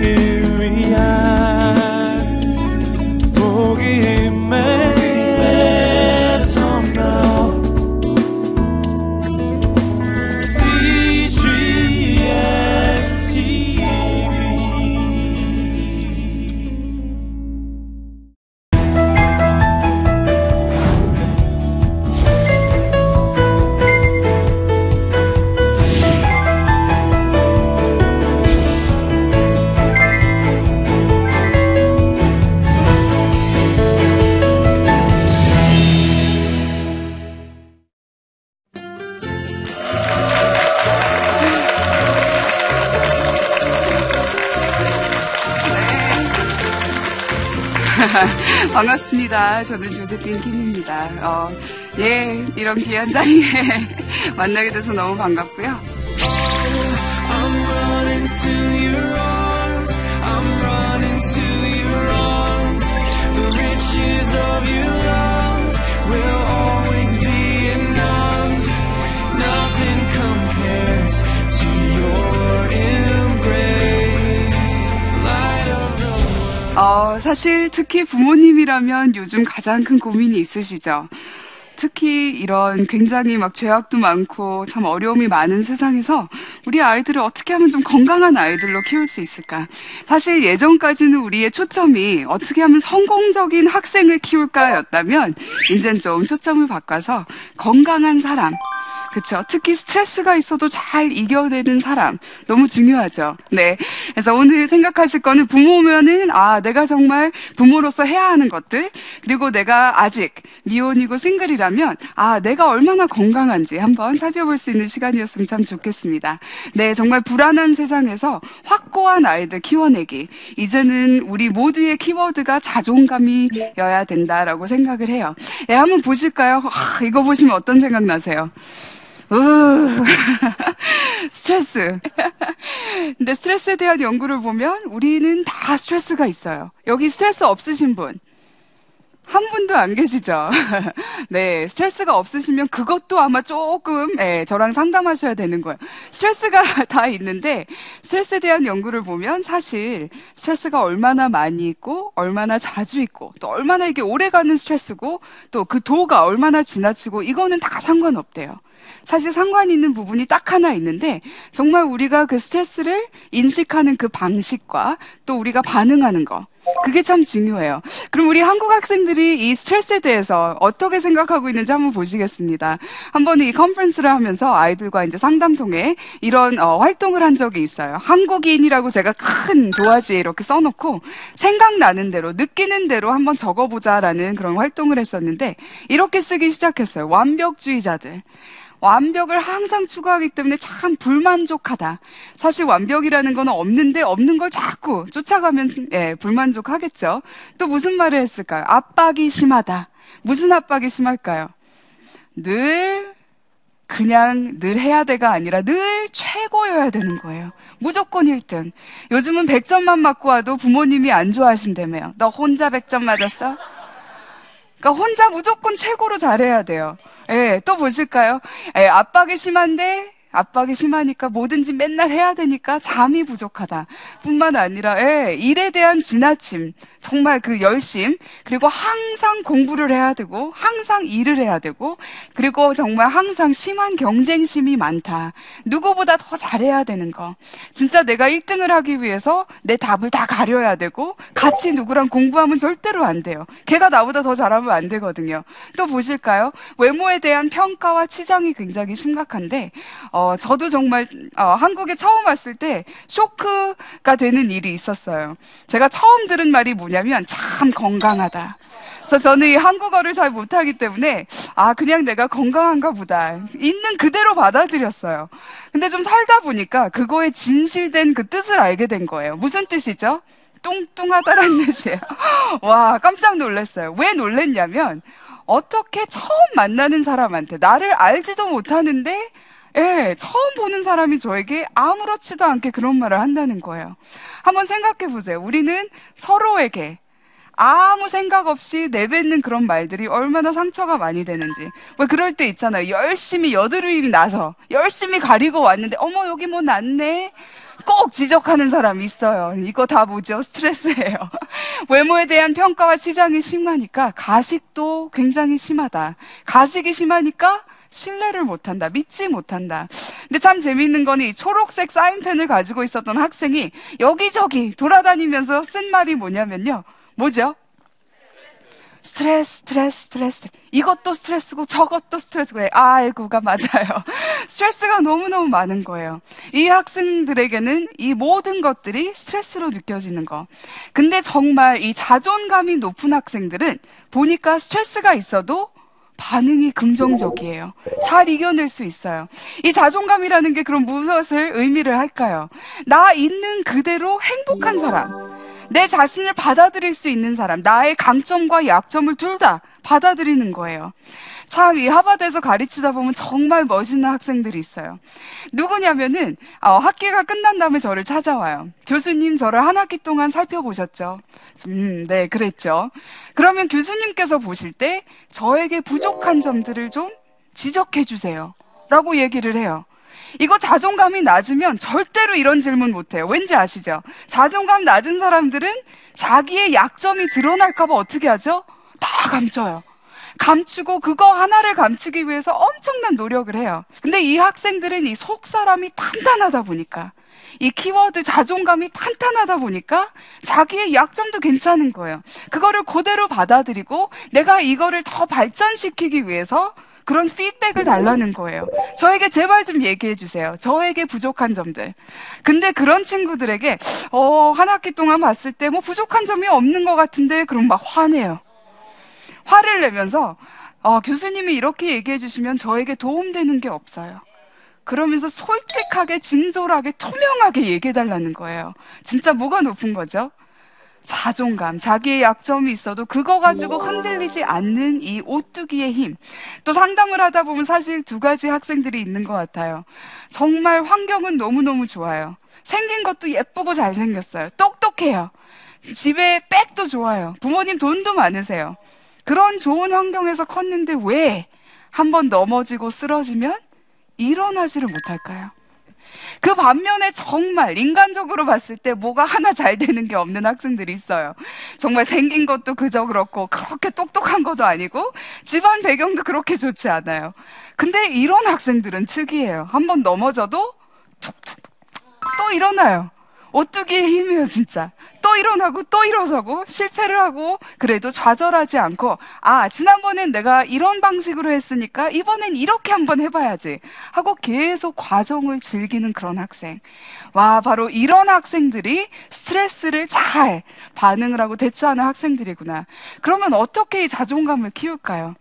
세 반갑습니다. 저는 조세핀 킴입니다. 어, 예, 이런 귀한 자리에 만나게 돼서 너무 반갑고요. Arms. I'm 어, 사실 특히 부모님이라면 요즘 가장 큰 고민이 있으시죠. 특히 이런 굉장히 막 죄악도 많고 참 어려움이 많은 세상에서 우리 아이들을 어떻게 하면 좀 건강한 아이들로 키울 수 있을까? 사실 예전까지는 우리의 초점이 어떻게 하면 성공적인 학생을 키울까였다면 이젠 좀 초점을 바꿔서 건강한 사람, 그쵸. 특히 스트레스가 있어도 잘 이겨내는 사람. 너무 중요하죠. 네. 그래서 오늘 생각하실 거는 부모면은, 아, 내가 정말 부모로서 해야 하는 것들. 그리고 내가 아직 미혼이고 싱글이라면, 아, 내가 얼마나 건강한지 한번 살펴볼 수 있는 시간이었으면 참 좋겠습니다. 네. 정말 불안한 세상에서 확고한 아이들 키워내기. 이제는 우리 모두의 키워드가 자존감이여야 된다라고 생각을 해요. 네. 한번 보실까요? 아, 이거 보시면 어떤 생각 나세요? 으, 스트레스. 근데 스트레스에 대한 연구를 보면 우리는 다 스트레스가 있어요. 여기 스트레스 없으신 분. 한 분도 안 계시죠? 네, 스트레스가 없으시면 그것도 아마 조금, 예, 저랑 상담하셔야 되는 거예요. 스트레스가 다 있는데, 스트레스에 대한 연구를 보면 사실 스트레스가 얼마나 많이 있고, 얼마나 자주 있고, 또 얼마나 이게 오래 가는 스트레스고, 또 그 도가 얼마나 지나치고, 이거는 다 상관없대요. 사실 상관 있는 부분이 딱 하나 있는데 정말 우리가 그 스트레스를 인식하는 그 방식과 또 우리가 반응하는 거 그게 참 중요해요. 그럼 우리 한국 학생들이 이 스트레스에 대해서 어떻게 생각하고 있는지 한번 보시겠습니다. 한번 이 컨퍼런스를 하면서 아이들과 이제 상담 통해 이런 어, 활동을 한 적이 있어요. 한국인이라고 제가 큰 도화지에 이렇게 써놓고 생각나는 대로 느끼는 대로 한번 적어보자라는 그런 활동을 했었는데 이렇게 쓰기 시작했어요. 완벽주의자들. 완벽을 항상 추구하기 때문에 참 불만족하다. 사실 완벽이라는 건 없는데 없는 걸 자꾸 쫓아가면 예, 불만족하겠죠. 또 무슨 말을 했을까요? 압박이 심하다. 무슨 압박이 심할까요? 늘 그냥 늘 해야 돼가 아니라 늘 최고여야 되는 거예요. 무조건 1등. 요즘은 100점만 맞고 와도 부모님이 안 좋아하신다며요. 너 혼자 100점 맞았어? 그러니까 혼자 무조건 최고로 잘해야 돼요. 예, 또 보실까요? 예, 압박이 심한데 압박이 심하니까 뭐든지 맨날 해야 되니까 잠이 부족하다. 뿐만 아니라, 예, 일에 대한 지나침, 정말 그 열심, 그리고 항상 공부를 해야 되고, 항상 일을 해야 되고, 그리고 정말 항상 심한 경쟁심이 많다. 누구보다 더 잘해야 되는 거. 진짜 내가 1등을 하기 위해서 내 답을 다 가려야 되고, 같이 누구랑 공부하면 절대로 안 돼요. 걔가 나보다 더 잘하면 안 되거든요. 또 보실까요? 외모에 대한 평가와 치장이 굉장히 심각한데, 어, 저도 정말, 어, 한국에 처음 왔을 때 쇼크가 되는 일이 있었어요. 제가 처음 들은 말이 뭐냐면 참 건강하다. 그래서 저는 이 한국어를 잘 못하기 때문에 아 그냥 내가 건강한가 보다 있는 그대로 받아들였어요. 근데 좀 살다 보니까 그거에 진실된 그 뜻을 알게 된 거예요. 무슨 뜻이죠? 뚱뚱하다라는 뜻이에요. 와 깜짝 놀랐어요. 왜 놀랬냐면 어떻게 처음 만나는 사람한테 나를 알지도 못하는데 예, 처음 보는 사람이 저에게 아무렇지도 않게 그런 말을 한다는 거예요. 한번 생각해 보세요. 우리는 서로에게 아무 생각 없이 내뱉는 그런 말들이 얼마나 상처가 많이 되는지. 왜 그럴 때 있잖아요. 열심히 여드름이 나서 열심히 가리고 왔는데 어머 여기 뭐 났네. 꼭 지적하는 사람이 있어요. 이거 다 뭐죠? 스트레스예요. 외모에 대한 평가와 치장이 심하니까 가식도 굉장히 심하다. 가식이 심하니까 신뢰를 못한다. 믿지 못한다. 근데 참 재미있는 이 초록색 사인펜을 가지고 있었던 학생이 여기저기 돌아다니면서 쓴 말이 뭐냐면요. 뭐죠? 스트레스, 스트레스, 스트레스. 이것도 스트레스고 저것도 스트레스고. 아이고가 맞아요. 스트레스가 너무너무 많은 거예요. 이 학생들에게는 이 모든 것들이 스트레스로 느껴지는 거. 근데 정말 이 자존감이 높은 학생들은 보니까 스트레스가 있어도 반응이 긍정적이에요. 잘 이겨낼 수 있어요. 이 자존감이라는 게 그럼 무엇을 의미를 할까요? 나 있는 그대로 행복한 사람. 내 자신을 받아들일 수 있는 사람, 나의 강점과 약점을 둘 다 받아들이는 거예요. 참, 이 하버드에서 가르치다 보면 정말 멋있는 학생들이 있어요. 누구냐면은, 어, 학기가 끝난 다음에 저를 찾아와요. 교수님, 저를 한 학기 동안 살펴보셨죠? 음, 네, 그랬죠. 그러면 교수님께서 보실 때, 저에게 부족한 점들을 좀 지적해 주세요. 라고 얘기를 해요. 이거 자존감이 낮으면 절대로 이런 질문 못 해요. 왠지 아시죠? 자존감 낮은 사람들은 자기의 약점이 드러날까봐 어떻게 하죠? 다 감춰요. 감추고 그거 하나를 감추기 위해서 엄청난 노력을 해요. 근데 이 학생들은 이 속 사람이 탄탄하다 보니까 이 키워드 자존감이 탄탄하다 보니까 자기의 약점도 괜찮은 거예요. 그거를 그대로 받아들이고 내가 이거를 더 발전시키기 위해서 그런 피드백을 달라는 거예요. 저에게 제발 좀 얘기해 주세요. 저에게 부족한 점들. 근데 그런 친구들에게 어, 한 학기 동안 봤을 때 뭐 부족한 점이 없는 것 같은데 그럼 막 화내요. 화를 내면서 어, 교수님이 이렇게 얘기해 주시면 저에게 도움되는 게 없어요. 그러면서 솔직하게 진솔하게 투명하게 얘기해 달라는 거예요. 진짜 뭐가 높은 거죠? 자존감, 자기의 약점이 있어도 그거 가지고 흔들리지 않는 이 오뚜기의 힘. 또 상담을 하다 보면 사실 두 가지 학생들이 있는 것 같아요. 정말 환경은 너무너무 좋아요. 생긴 것도 예쁘고 잘생겼어요. 똑똑해요. 집에 백도 좋아요. 부모님 돈도 많으세요. 그런 좋은 환경에서 컸는데 왜 한 번 넘어지고 쓰러지면 일어나지를 못할까요? 그 반면에 정말 인간적으로 봤을 때 뭐가 하나 잘 되는 게 없는 학생들이 있어요. 정말 생긴 것도 그저 그렇고 그렇게 똑똑한 것도 아니고 집안 배경도 그렇게 좋지 않아요. 근데 이런 학생들은 특이해요. 한 번 넘어져도 툭툭 또 일어나요. 오뚜기의 힘이에요, 진짜. 또 일어나고 또 일어서고 실패를 하고 그래도 좌절하지 않고 아, 지난번엔 내가 이런 방식으로 했으니까 이번엔 이렇게 한번 해봐야지 하고 계속 과정을 즐기는 그런 학생. 와, 바로 이런 학생들이 스트레스를 잘 반응을 하고 대처하는 학생들이구나. 그러면 어떻게 이 자존감을 키울까요?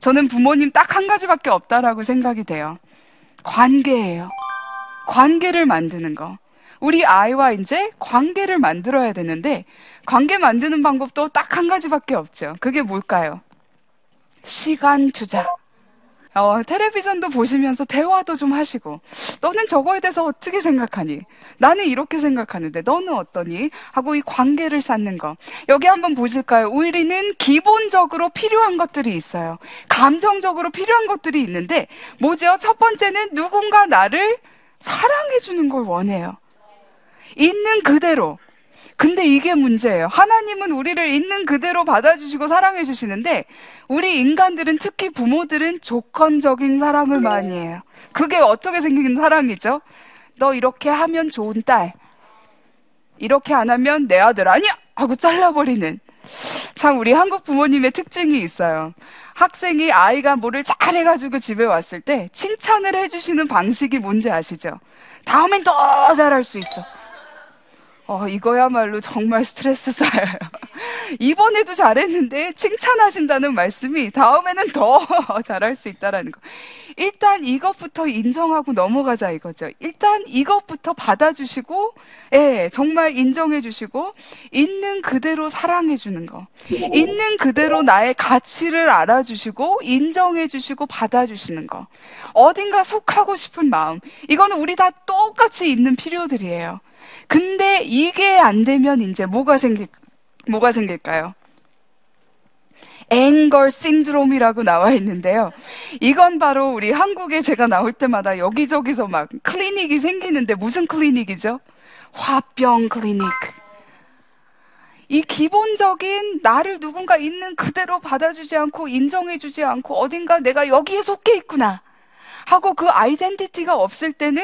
저는 부모님 딱 한 가지밖에 없다라고 생각이 돼요. 관계예요. 관계를 만드는 거. 우리 아이와 이제 관계를 만들어야 되는데 관계 만드는 방법도 딱 한 가지밖에 없죠. 그게 뭘까요? 시간 투자. 어, 텔레비전도 보시면서 대화도 좀 하시고, 너는 저거에 대해서 어떻게 생각하니? 나는 이렇게 생각하는데, 너는 어떠니? 하고 이 관계를 쌓는 거. 여기 한번 보실까요? 우리는 기본적으로 필요한 것들이 있어요. 감정적으로 필요한 것들이 있는데, 뭐죠? 첫 번째는 누군가 나를 사랑해주는 걸 원해요. 있는 그대로. 근데 이게 문제예요. 하나님은 우리를 있는 그대로 받아주시고 사랑해주시는데, 우리 인간들은 특히 부모들은 조건적인 사랑을 많이 해요. 그게 어떻게 생긴 사랑이죠? 너 이렇게 하면 좋은 딸. 이렇게 안 하면 내 아들 아니야! 하고 잘라버리는. 참, 우리 한국 부모님의 특징이 있어요. 학생이 아이가 뭐를 잘해가지고 집에 왔을 때 칭찬을 해주시는 방식이 뭔지 아시죠? 다음엔 더 잘할 수 있어. 어, 이거야말로 정말 스트레스 쌓여요. 이번에도 잘했는데 칭찬하신다는 말씀이 다음에는 더 잘할 수 있다라는 거. 일단 이것부터 인정하고 넘어가자 이거죠. 일단 이것부터 받아주시고, 예, 정말 인정해주시고, 있는 그대로 사랑해주는 거. 있는 그대로 나의 가치를 알아주시고, 인정해주시고, 받아주시는 거. 어딘가 속하고 싶은 마음. 이거는 우리 다 똑같이 있는 필요들이에요. 근데 이게 안 되면 이제 뭐가 생길, 뭐가 생길까요? 앵걸 신드롬이라고 나와 있는데요. 이건 바로 우리 한국에 제가 나올 때마다 여기저기서 막 클리닉이 생기는데 무슨 클리닉이죠? 화병 클리닉. 이 기본적인 나를 누군가 있는 그대로 받아주지 않고 인정해주지 않고 어딘가 내가 여기에 속해 있구나 하고 그 아이덴티티가 없을 때는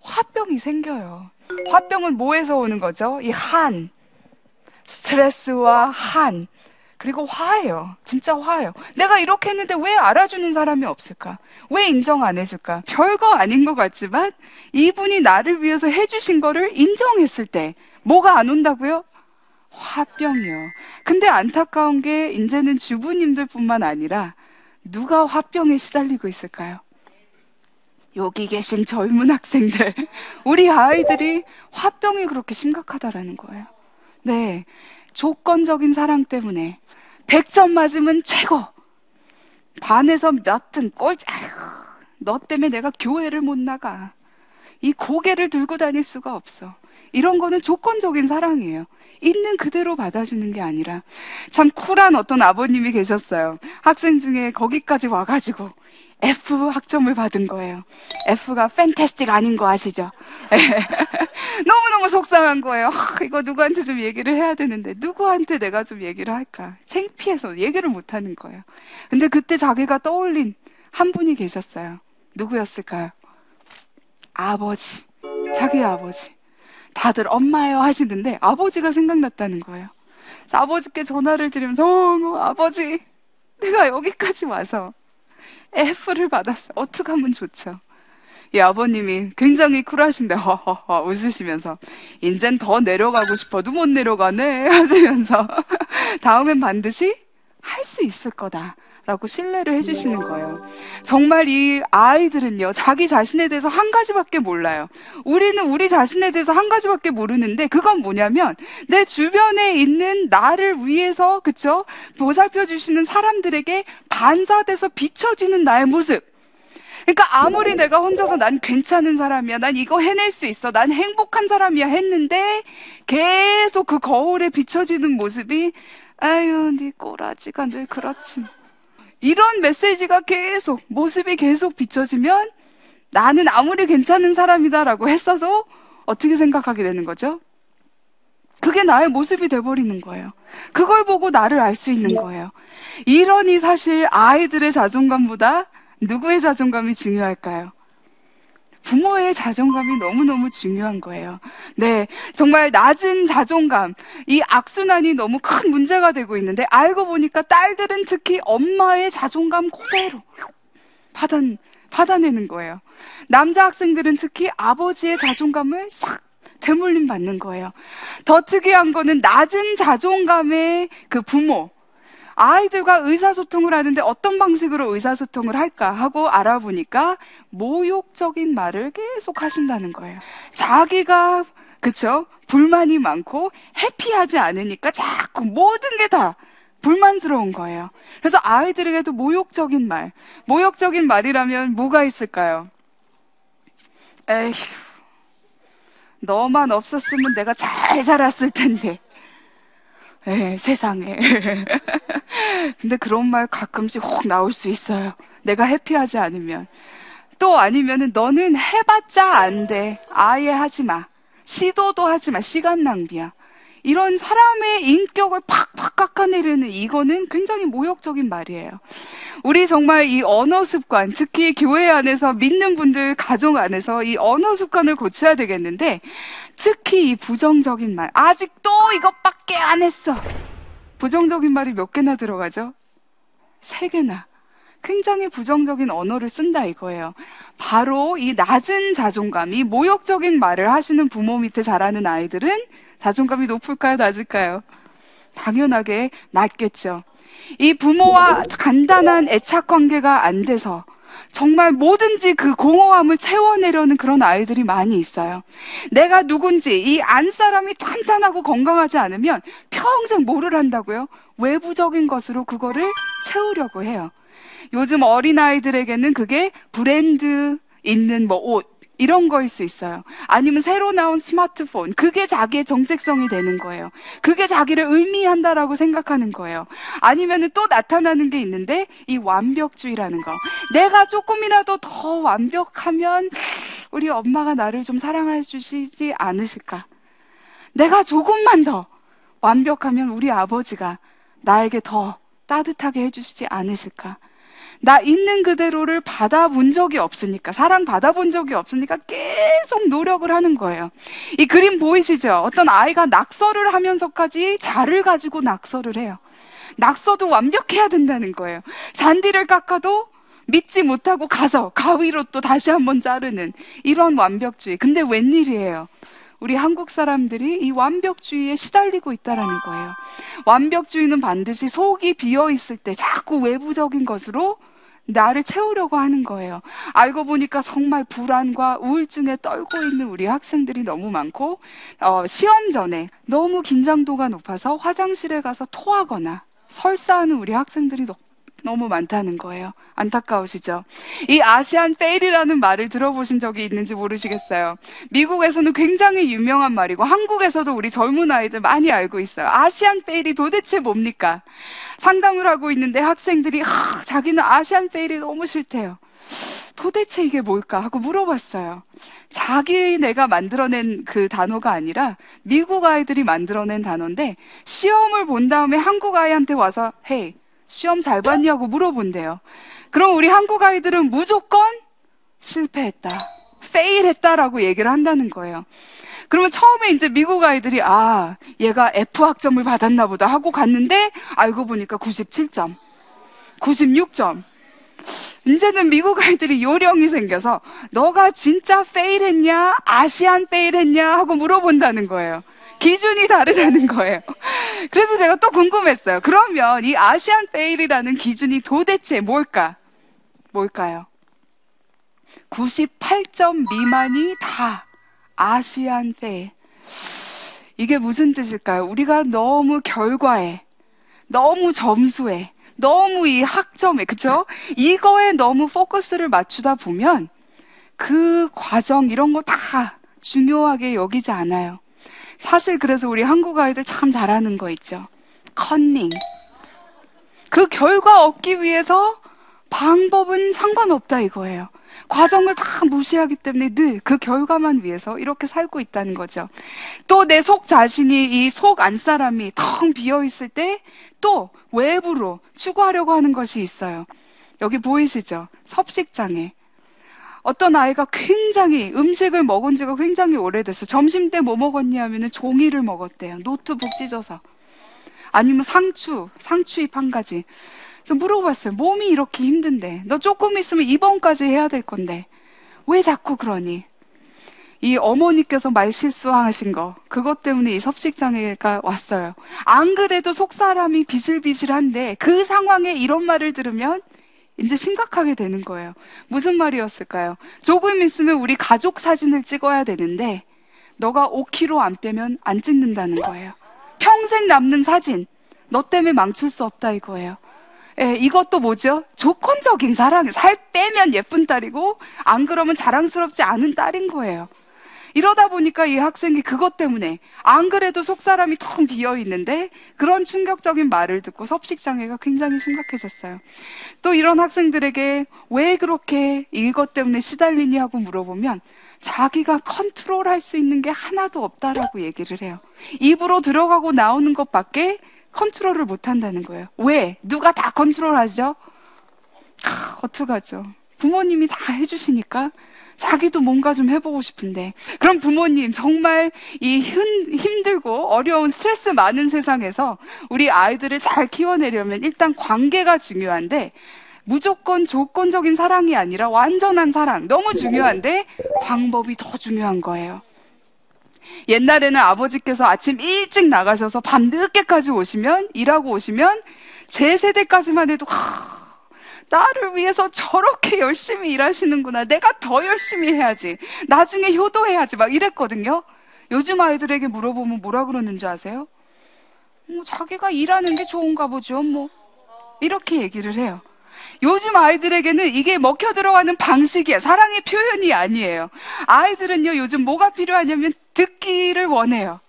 화병이 생겨요. 화병은 뭐에서 오는 거죠? 이 한, 스트레스와 한, 그리고 화예요. 진짜 화예요. 내가 이렇게 했는데 왜 알아주는 사람이 없을까? 왜 인정 안 해줄까? 별거 아닌 것 같지만 이분이 나를 위해서 해주신 거를 인정했을 때 뭐가 안 온다고요? 화병이요. 근데 안타까운 게 이제는 주부님들 뿐만 아니라 누가 화병에 시달리고 있을까요? 여기 계신 젊은 학생들, 우리 아이들이 화병이 그렇게 심각하다라는 거예요. 네. 조건적인 사랑 때문에 100점 맞으면 최고. 반에서 몇 등 꼴찌. 아휴, 너 때문에 내가 교회를 못 나가. 이 고개를 들고 다닐 수가 없어. 이런 거는 조건적인 사랑이에요. 있는 그대로 받아주는 게 아니라 참 쿨한 어떤 아버님이 계셨어요. 학생 중에 거기까지 와가지고 F 학점을 받은 거예요. F가 fantastic 아닌 거 아시죠? 너무너무 속상한 거예요. 하, 이거 누구한테 좀 얘기를 해야 되는데 누구한테 내가 좀 얘기를 할까? 창피해서 얘기를 못 하는 거예요. 근데 그때 자기가 떠올린 한 분이 계셨어요. 누구였을까요? 아버지. 자기 아버지. 다들 엄마예요 하시는데 아버지가 생각났다는 거예요. 아버지께 전화를 드리면서 어, 아버지 내가 여기까지 와서 F를 받았어. 어떻게 하면 좋죠? 이 아버님이 굉장히 쿨하신데 허허허 웃으시면서 인젠 더 내려가고 싶어도 못 내려가네 하시면서 다음엔 반드시 할 수 있을 거다. 라고 신뢰를 해주시는 거예요. 정말 이 아이들은요, 자기 자신에 대해서 한 가지밖에 몰라요. 우리는 우리 자신에 대해서 한 가지밖에 모르는데, 그건 뭐냐면, 내 주변에 있는 나를 위해서, 그쵸? 보살펴 주시는 사람들에게 반사돼서 비춰지는 나의 모습. 그러니까 아무리 내가 혼자서 난 괜찮은 사람이야, 난 이거 해낼 수 있어, 난 행복한 사람이야 했는데, 계속 그 거울에 비춰지는 모습이, 아유, 네 꼬라지가 늘 그렇지. 뭐. 이런 메시지가 계속, 모습이 계속 비춰지면 나는 아무리 괜찮은 사람이다라고 했어도 어떻게 생각하게 되는 거죠? 그게 나의 모습이 돼버리는 거예요. 그걸 보고 나를 알 수 있는 거예요. 이러니 사실 아이들의 자존감보다 누구의 자존감이 중요할까요? 부모의 자존감이 너무너무 중요한 거예요. 네. 정말 낮은 자존감, 이 악순환이 너무 큰 문제가 되고 있는데, 알고 보니까 딸들은 특히 엄마의 자존감 그대로 받아, 받아내는 거예요. 남자 학생들은 특히 아버지의 자존감을 싹 되물림 받는 거예요. 더 특이한 거는 낮은 자존감의 그 부모, 아이들과 의사소통을 하는데 어떤 방식으로 의사소통을 할까 하고 알아보니까 모욕적인 말을 계속 하신다는 거예요. 자기가 그쵸? 불만이 많고 해피하지 않으니까 자꾸 모든 게 다 불만스러운 거예요. 그래서 아이들에게도 모욕적인 말, 모욕적인 말이라면 뭐가 있을까요? 에휴, 너만 없었으면 내가 잘 살았을 텐데. 에, 세상에. 근데 그런 말 가끔씩 혹 나올 수 있어요. 내가 해피하지 않으면. 또 아니면은 너는 해봤자 안 돼. 아예 하지 마. 시도도 하지 마. 시간 낭비야. 이런 사람의 인격을 팍팍 깎아내리는 이거는 굉장히 모욕적인 말이에요. 우리 정말 이 언어 습관, 특히 교회 안에서 믿는 분들 가정 안에서 이 언어 습관을 고쳐야 되겠는데, 특히 이 부정적인 말, 아직도 이것밖에 안 했어. 부정적인 말이 몇 개나 들어가죠? 세 개나. 굉장히 부정적인 언어를 쓴다 이거예요. 바로 이 낮은 자존감, 이 모욕적인 말을 하시는 부모 밑에 자라는 아이들은 자존감이 높을까요, 낮을까요? 당연하게 낮겠죠. 이 부모와 간단한 애착 관계가 안 돼서 정말 뭐든지 그 공허함을 채워내려는 그런 아이들이 많이 있어요. 내가 누군지 이 안 사람이 탄탄하고 건강하지 않으면 평생 뭐를 한다고요? 외부적인 것으로 그거를 채우려고 해요. 요즘 어린아이들에게는 그게 브랜드 있는 뭐 옷, 이런 거일 수 있어요. 아니면 새로 나온 스마트폰. 그게 자기의 정체성이 되는 거예요. 그게 자기를 의미한다라고 생각하는 거예요. 아니면 또 나타나는 게 있는데 이 완벽주의라는 거. 내가 조금이라도 더 완벽하면 우리 엄마가 나를 좀 사랑해 주시지 않으실까? 내가 조금만 더 완벽하면 우리 아버지가 나에게 더 따뜻하게 해주시지 않으실까? 나 있는 그대로를 받아본 적이 없으니까, 사랑 받아본 적이 없으니까 계속 노력을 하는 거예요. 이 그림 보이시죠? 어떤 아이가 낙서를 하면서까지 자를 가지고 낙서를 해요. 낙서도 완벽해야 된다는 거예요. 잔디를 깎아도 믿지 못하고 가서 가위로 또 다시 한번 자르는 이런 완벽주의. 근데 웬일이에요? 우리 한국 사람들이 이 완벽주의에 시달리고 있다라는 거예요. 완벽주의는 반드시 속이 비어 있을 때 자꾸 외부적인 것으로 나를 채우려고 하는 거예요. 알고 보니까 정말 불안과 우울증에 떨고 있는 우리 학생들이 너무 많고, 어, 시험 전에 너무 긴장도가 높아서 화장실에 가서 토하거나 설사하는 우리 학생들이 너- 너무 많다는 거예요. 안타까우시죠? 이 Asian fail이라는 말을 들어보신 적이 있는지 모르시겠어요. 미국에서는 굉장히 유명한 말이고 한국에서도 우리 젊은 아이들 많이 알고 있어요. Asian fail이 도대체 뭡니까? 상담을 하고 있는데 학생들이 하, 자기는 Asian fail이 너무 싫대요. 도대체 이게 뭘까 하고 물어봤어요. 자기네가 만들어낸 그 단어가 아니라 미국 아이들이 만들어낸 단어인데 시험을 본 다음에 한국 아이한테 와서 hey 시험 잘 봤냐고 물어본대요. 그럼 우리 한국 아이들은 무조건 실패했다. fail했다라고 얘기를 한다는 거예요. 그러면 처음에 이제 미국 아이들이 아, 얘가 F 학점을 받았나 보다 하고 갔는데 알고 보니까 97점. 96점. 이제는 미국 아이들이 요령이 생겨서 너가 진짜 fail했냐? Asian fail했냐? 하고 물어본다는 거예요. 기준이 다르다는 거예요. 그래서 제가 또 궁금했어요. 그러면 이 Asian fail이라는 기준이 도대체 뭘까? 뭘까요? 98점 미만이 다 Asian fail. 이게 무슨 뜻일까요? 우리가 너무 결과에, 너무 점수에, 너무 이 학점에, 그쵸? 이거에 너무 포커스를 맞추다 보면 그 과정, 이런 거 다 중요하게 여기지 않아요. 사실 그래서 우리 한국 아이들 참 잘하는 거 있죠. 컨닝. 그 결과 얻기 위해서 방법은 상관없다 이거예요. 과정을 다 무시하기 때문에 늘 그 결과만 위해서 이렇게 살고 있다는 거죠. 또 내 속 자신이 이 속 안 사람이 텅 비어 있을 때 또 외부로 추구하려고 하는 것이 있어요. 여기 보이시죠? 섭식장애. 어떤 아이가 굉장히 음식을 먹은 지가 굉장히 오래됐어. 점심 때 뭐 먹었냐 하면은 종이를 먹었대요. 노트북 찢어서. 아니면 상추, 상추잎 한 가지. 그래서 물어봤어요. 몸이 이렇게 힘든데. 너 조금 있으면 입원까지 해야 될 건데. 왜 자꾸 그러니? 이 어머니께서 말 실수하신 거, 그것 때문에 이 섭식장애가 왔어요. 안 그래도 속 사람이 비실비실한데 그 상황에 이런 말을 들으면 이제 심각하게 되는 거예요. 무슨 말이었을까요? 조금 있으면 우리 가족 사진을 찍어야 되는데 너가 5kg 안 빼면 안 찍는다는 거예요. 평생 남는 사진. 너 때문에 망칠 수 없다 이거예요. 예, 이것도 뭐죠? 조건적인 사랑. 살 빼면 예쁜 딸이고 안 그러면 자랑스럽지 않은 딸인 거예요. 이러다 보니까 이 학생이 그것 때문에 안 그래도 속사람이 텅 비어 있는데 그런 충격적인 말을 듣고 섭식장애가 굉장히 심각해졌어요. 또 이런 학생들에게 왜 그렇게 이것 때문에 시달리니 하고 물어보면 자기가 컨트롤 할 수 있는 게 하나도 없다라고 얘기를 해요. 입으로 들어가고 나오는 것밖에 컨트롤을 못 한다는 거예요. 왜? 누가 다 컨트롤 하죠? 아, 어떡하죠? 부모님이 다 해주시니까 자기도 뭔가 좀 해보고 싶은데. 그럼 부모님, 정말 이 힘, 힘들고 어려운 스트레스 많은 세상에서 우리 아이들을 잘 키워내려면 일단 관계가 중요한데, 무조건 조건적인 사랑이 아니라 완전한 사랑. 너무 중요한데, 방법이 더 중요한 거예요. 옛날에는 아버지께서 아침 일찍 나가셔서 밤 늦게까지 오시면, 일하고 오시면, 제 세대까지만 해도, 하, 나를 위해서 저렇게 열심히 일하시는구나. 내가 더 열심히 해야지. 나중에 효도해야지. 막 이랬거든요. 요즘 아이들에게 물어보면 뭐라 그러는지 아세요? 뭐 자기가 일하는 게 좋은가 보죠. 뭐 이렇게 얘기를 해요. 요즘 아이들에게는 이게 먹혀 들어가는 방식이야. 사랑의 표현이 아니에요. 아이들은요, 요즘 뭐가 필요하냐면 듣기를 원해요.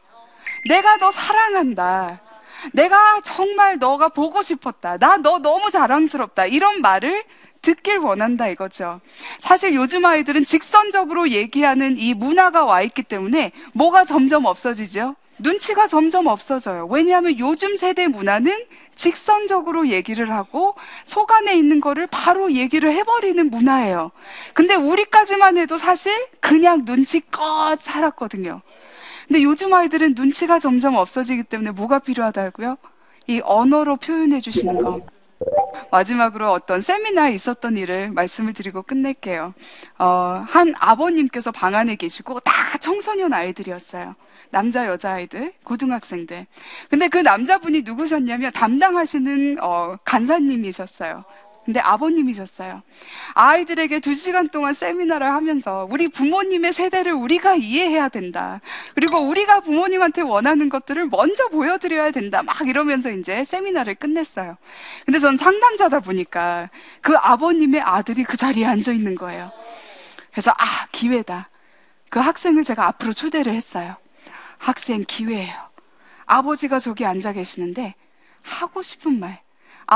내가 너 사랑한다. 내가 정말 너가 보고 싶었다. 나 너 너무 자랑스럽다. 이런 말을 듣길 원한다 이거죠. 사실 요즘 아이들은 직선적으로 얘기하는 이 문화가 와 있기 때문에 뭐가 점점 없어지죠? 눈치가 점점 없어져요. 왜냐하면 요즘 세대 문화는 직선적으로 얘기를 하고 속 안에 있는 거를 바로 얘기를 해버리는 문화예요. 근데 우리까지만 해도 사실 그냥 눈치껏 살았거든요. 근데 요즘 아이들은 눈치가 점점 없어지기 때문에 뭐가 필요하다고요? 이 언어로 표현해 주시는 거. 마지막으로 어떤 세미나에 있었던 일을 말씀을 드리고 끝낼게요. 어, 한 아버님께서 방 안에 계시고 다 청소년 아이들이었어요. 남자, 여자 아이들, 고등학생들. 근데 그 남자분이 누구셨냐면 담당하시는 어, 간사님이셨어요. 근데 아버님이셨어요. 아이들에게 두 시간 동안 세미나를 하면서 우리 부모님의 세대를 우리가 이해해야 된다. 그리고 우리가 부모님한테 원하는 것들을 먼저 보여드려야 된다. 막 이러면서 이제 세미나를 끝냈어요. 근데 전 상담자다 보니까 그 아버님의 아들이 그 자리에 앉아 있는 거예요. 그래서 아, 기회다. 그 학생을 제가 앞으로 초대를 했어요. 학생 기회예요. 아버지가 저기 앉아 계시는데 하고 싶은 말,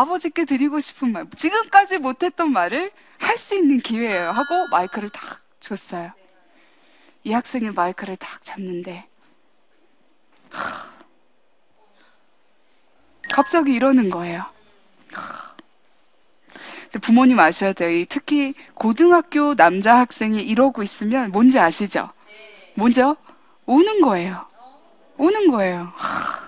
아버지께 드리고 싶은 말, 지금까지 못했던 말을 할 수 있는 기회예요. 하고 마이크를 탁 줬어요. 이 학생이 마이크를 탁 잡는데, 하, 갑자기 이러는 거예요. 하. 근데 부모님 아셔야 돼요. 이 특히 고등학교 남자 학생이 이러고 있으면 뭔지 아시죠? 뭔지요? 우는 거예요. 우는 거예요. 하.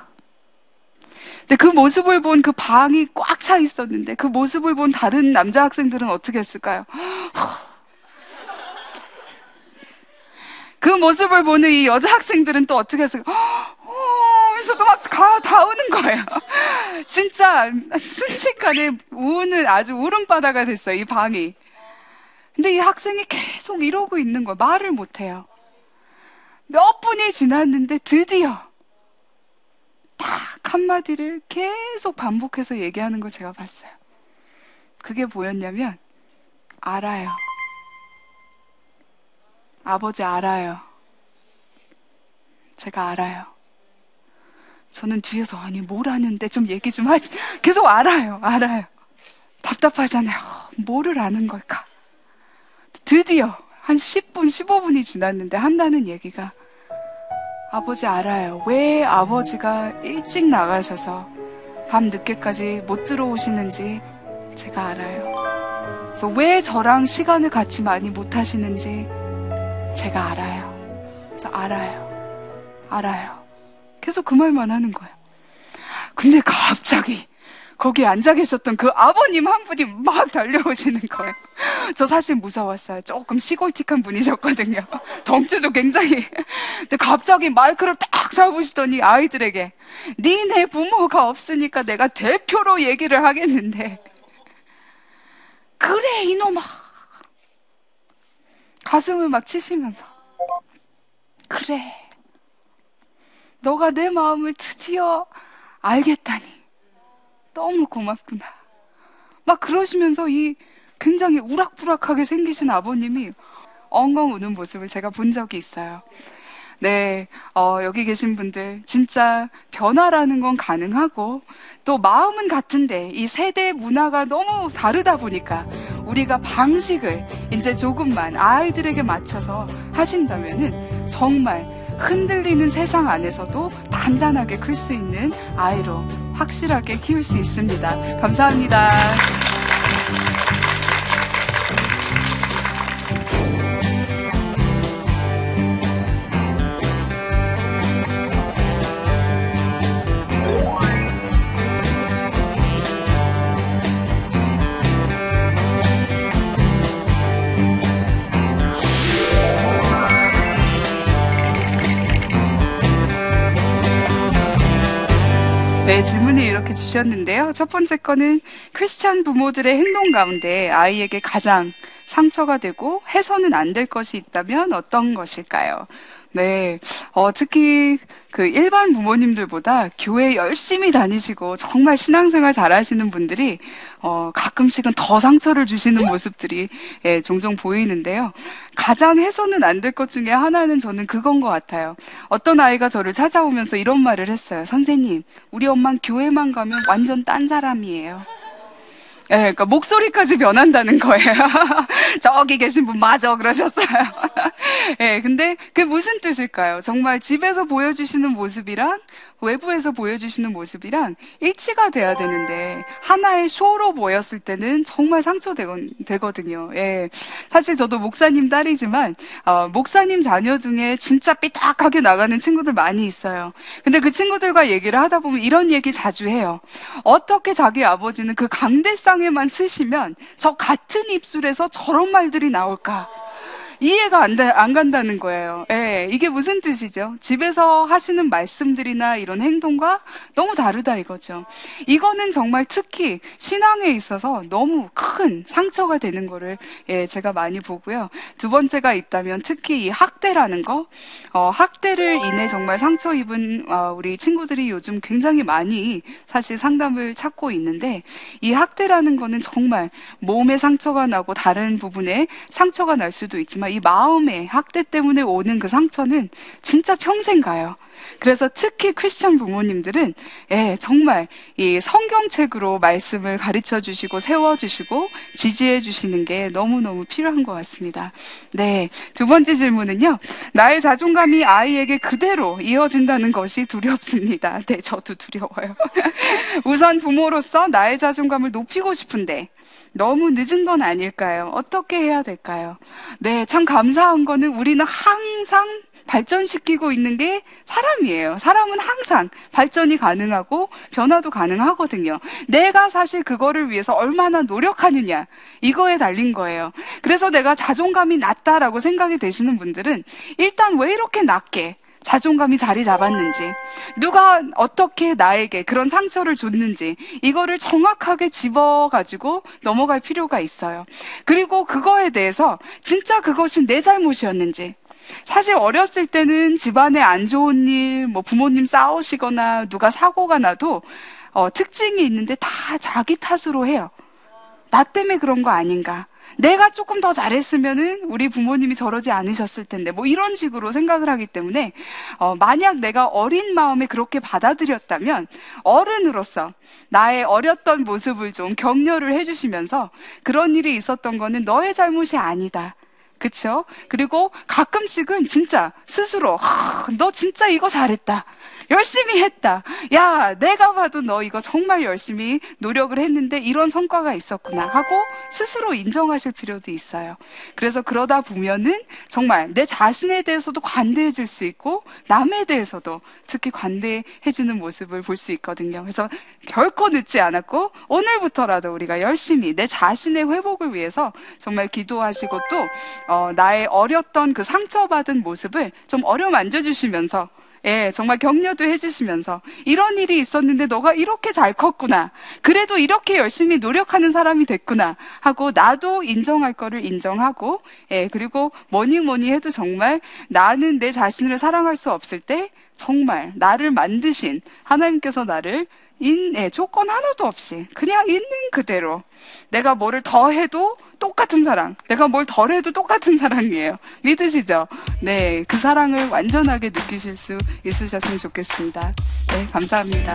근데 그 모습을 본 그 방이 꽉 차 있었는데 그 모습을 본 다른 남자 학생들은 어떻게 했을까요? 그 모습을 보는 이 여자 학생들은 또 어떻게 했을까요? 그래서 또막다 우는 거예요. 진짜 순식간에 우는 아주 울음바다가 됐어요, 이 방이. 근데 이 학생이 계속 이러고 있는 거예요. 말을 못해요. 몇 분이 지났는데 드디어 딱 한마디를 계속 반복해서 얘기하는 거 제가 봤어요. 그게 뭐였냐면, 알아요. 아버지 알아요. 제가 알아요. 저는 뒤에서 아니 뭘 아는데 좀 얘기 좀 하지. 계속 알아요. 알아요. 답답하잖아요. 뭐를 아는 걸까? 드디어 한 10분, 15분이 지났는데 한다는 얘기가 아버지 알아요. 왜 아버지가 일찍 나가셔서 밤 늦게까지 못 들어오시는지 제가 알아요. 그래서 왜 저랑 시간을 같이 많이 못 하시는지 제가 알아요. 그래서 알아요. 알아요. 계속 그 말만 하는 거예요. 근데 갑자기 거기 앉아 계셨던 그 아버님 한 분이 막 달려오시는 거예요. 저 사실 무서웠어요. 조금 시골틱한 분이셨거든요. 덩치도 굉장히. 근데 갑자기 마이크를 딱 잡으시더니 아이들에게 니네 부모가 없으니까 내가 대표로 얘기를 하겠는데 그래 이놈아 가슴을 막 치시면서 그래 너가 내 마음을 드디어 알겠다니 너무 고맙구나. 막 그러시면서 이 굉장히 우락부락하게 생기신 아버님이 엉엉 우는 모습을 제가 본 적이 있어요. 네, 어, 여기 계신 분들, 진짜 변화라는 건 가능하고, 또 마음은 같은데, 이 세대 문화가 너무 다르다 보니까, 우리가 방식을 이제 조금만 아이들에게 맞춰서 하신다면은, 정말 흔들리는 세상 안에서도 단단하게 클 수 있는 아이로 확실하게 키울 수 있습니다. 감사합니다. 주셨는데요. 첫 번째 거는 크리스찬 부모들의 행동 가운데 아이에게 가장 상처가 되고 해서는 안 될 것이 있다면 어떤 것일까요? 네, 어, 특히 그 일반 부모님들보다 교회 열심히 다니시고 정말 신앙생활 잘하시는 분들이 어, 가끔씩은 더 상처를 주시는 모습들이 예, 종종 보이는데요. 가장 해서는 안 될 것 중에 하나는 저는 그건 것 같아요. 어떤 아이가 저를 찾아오면서 이런 말을 했어요. 선생님, 우리 엄만 교회만 가면 완전 딴 사람이에요. 예, 그러니까 목소리까지 변한다는 거예요. 저기 계신 분 맞아 그러셨어요. 예, 근데 그게 무슨 뜻일까요? 정말 집에서 보여주시는 모습이랑 외부에서 보여주시는 모습이랑 일치가 돼야 되는데 하나의 쇼로 보였을 때는 정말 상처되거든요. 예, 사실 저도 목사님 딸이지만 어, 목사님 자녀 중에 진짜 삐딱하게 나가는 친구들 많이 있어요. 근데 그 친구들과 얘기를 하다 보면 이런 얘기 자주 해요. 어떻게 자기 아버지는 그 강대상에만 쓰시면 저 같은 입술에서 저런 말들이 나올까? 이해가 안, 다- 안 간다는 거예요. 예, 이게 무슨 뜻이죠? 집에서 하시는 말씀들이나 이런 행동과 너무 다르다 이거죠. 이거는 정말 특히 신앙에 있어서 너무 큰 상처가 되는 거를 예, 제가 많이 보고요. 두 번째가 있다면 특히 이 학대라는 거, 어, 학대를 인해 정말 상처 입은 어, 우리 친구들이 요즘 굉장히 많이 사실 상담을 찾고 있는데 이 학대라는 거는 정말 몸에 상처가 나고 다른 부분에 상처가 날 수도 있지만 이 마음의 학대 때문에 오는 그 상처는 진짜 평생 가요. 그래서 특히 크리스천 부모님들은 예, 정말 이 성경책으로 말씀을 가르쳐 주시고 세워 주시고 지지해 주시는 게 너무너무 필요한 것 같습니다. 네. 두 번째 질문은요. 나의 자존감이 아이에게 그대로 이어진다는 것이 두렵습니다. 네, 저도 두려워요. 우선 부모로서 나의 자존감을 높이고 싶은데 너무 늦은 건 아닐까요? 어떻게 해야 될까요? 네, 참 감사한 거는 우리는 항상 발전시키고 있는 게 사람이에요. 사람은 항상 발전이 가능하고 변화도 가능하거든요. 내가 사실 그거를 위해서 얼마나 노력하느냐, 이거에 달린 거예요. 그래서 내가 자존감이 낮다라고 생각이 되시는 분들은 일단 왜 이렇게 낮게 자존감이 자리 잡았는지, 누가 어떻게 나에게 그런 상처를 줬는지, 이거를 정확하게 집어가지고 넘어갈 필요가 있어요. 그리고 그거에 대해서 진짜 그것이 내 잘못이었는지, 사실 어렸을 때는 집안에 안 좋은 일, 뭐 부모님 싸우시거나 누가 사고가 나도 어, 특징이 있는데 다 자기 탓으로 해요. 나 때문에 그런 거 아닌가. 내가 조금 더 잘했으면은 우리 부모님이 저러지 않으셨을 텐데 뭐 이런 식으로 생각을 하기 때문에 어, 만약 내가 어린 마음에 그렇게 받아들였다면 어른으로서 나의 어렸던 모습을 좀 격려를 해주시면서 그런 일이 있었던 거는 너의 잘못이 아니다. 그쵸? 그리고 가끔씩은 진짜 스스로, 하, 너 진짜 이거 잘했다. 열심히 했다. 야, 내가 봐도 너 이거 정말 열심히 노력을 했는데 이런 성과가 있었구나 하고 스스로 인정하실 필요도 있어요. 그래서 그러다 보면은 정말 내 자신에 대해서도 관대해 줄 수 있고 남에 대해서도 특히 관대해 주는 모습을 볼 수 있거든요. 그래서 결코 늦지 않았고 오늘부터라도 우리가 열심히 내 자신의 회복을 위해서 정말 기도하시고 또 어, 나의 어렸던 그 상처받은 모습을 좀 어루만져 주시면서 예, 정말 격려도 해주시면서 이런 일이 있었는데 너가 이렇게 잘 컸구나. 그래도 이렇게 열심히 노력하는 사람이 됐구나. 하고 나도 인정할 거를 인정하고 예, 그리고 뭐니 뭐니 해도 정말 나는 내 자신을 사랑할 수 없을 때 정말 나를 만드신 하나님께서 나를 인, 예, 조건 하나도 없이 그냥 있는 그대로 내가 뭐를 더 해도 똑같은 사랑, 내가 뭘 덜 해도 똑같은 사랑이에요. 믿으시죠? 네, 그 사랑을 완전하게 느끼실 수 있으셨으면 좋겠습니다. 네, 감사합니다.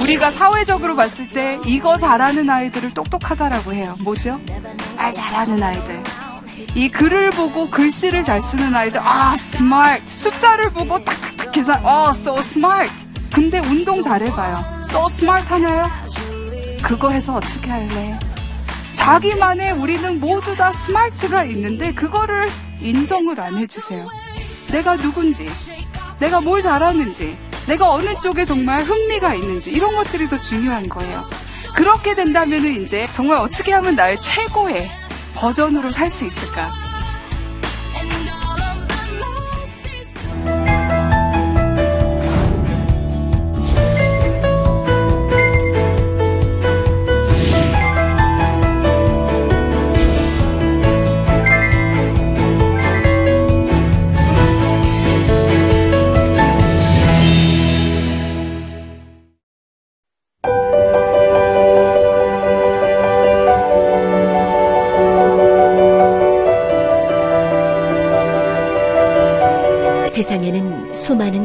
우리가 사회적으로 봤을 때 이거 잘하는 아이들을 똑똑하다라고 해요. 뭐죠? 말 잘하는 아이들. 이 글을 보고 글씨를 잘 쓰는 아이들, 아, 스마트. 숫자를 보고 딱딱딱 계산, 어, so smart. 근데 운동 잘해봐요. so smart 하나요? 그거 해서 어떻게 할래? 자기만의 우리는 모두 다 스마트가 있는데 그거를 인정을 안 해주세요. 내가 누군지, 내가 뭘 잘하는지, 내가 어느 쪽에 정말 흥미가 있는지 이런 것들이 더 중요한 거예요. 그렇게 된다면은 이제 정말 어떻게 하면 나의 최고의 버전으로 살 수 있을까?